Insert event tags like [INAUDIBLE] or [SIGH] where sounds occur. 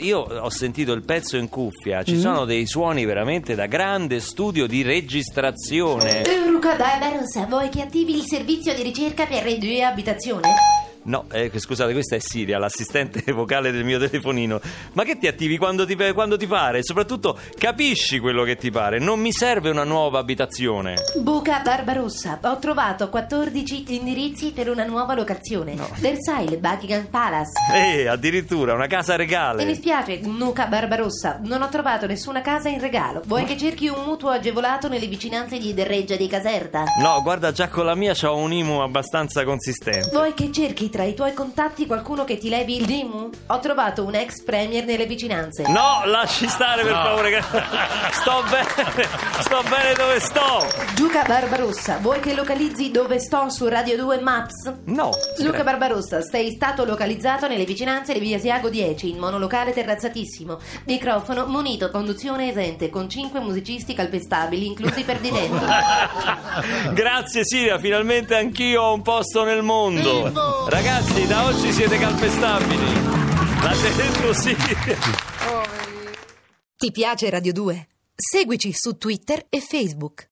Io ho sentito il pezzo in cuffia, ci sono dei suoni veramente da grande studio di registrazione. Luca Barbarossa, vuoi che attivi il servizio di ricerca per le due abitazioni? No, eh, scusate, questa è Siria, l'assistente [LAUGHS] vocale del mio telefonino. Ma che ti attivi quando ti, quando ti pare? Soprattutto capisci quello che ti pare. Non mi serve una nuova abitazione. Buca Barbarossa, ho trovato 14 indirizzi per una nuova locazione. Versailles, Buckingham Palace. Eh, addirittura una casa Mi regale. dispiace, Nuca Barbarossa, non ho trovato nessuna casa in regalo. Vuoi che cerchi un mutuo agevolato nelle vicinanze di Derreggia di Caserta? No, guarda, già con la mia c'ho un IMU abbastanza consistente. Vuoi che cerchi tra i tuoi contatti qualcuno che ti levi il DIMU? Ho trovato un ex premier nelle vicinanze. No, lasci stare per favore. che- Sto bene, sto bene dove sto. Luca Barbarossa, vuoi che localizzi dove sto su Radio 2 Maps? No. Luca Barbarossa, sei stato localizzato nelle vicinanze di via Siago 10, in monolocale terrazzatissimo. Microfono munito, conduzione esente, con 5 musicisti calpestabili, inclusi per didenti. [LAUGHS] Grazie Siria, finalmente anch'io ho un posto nel mondo. Ragazzi, da oggi siete calpestabili. L'ha detto Siria. Ti piace Radio 2? Seguici su Twitter e Facebook.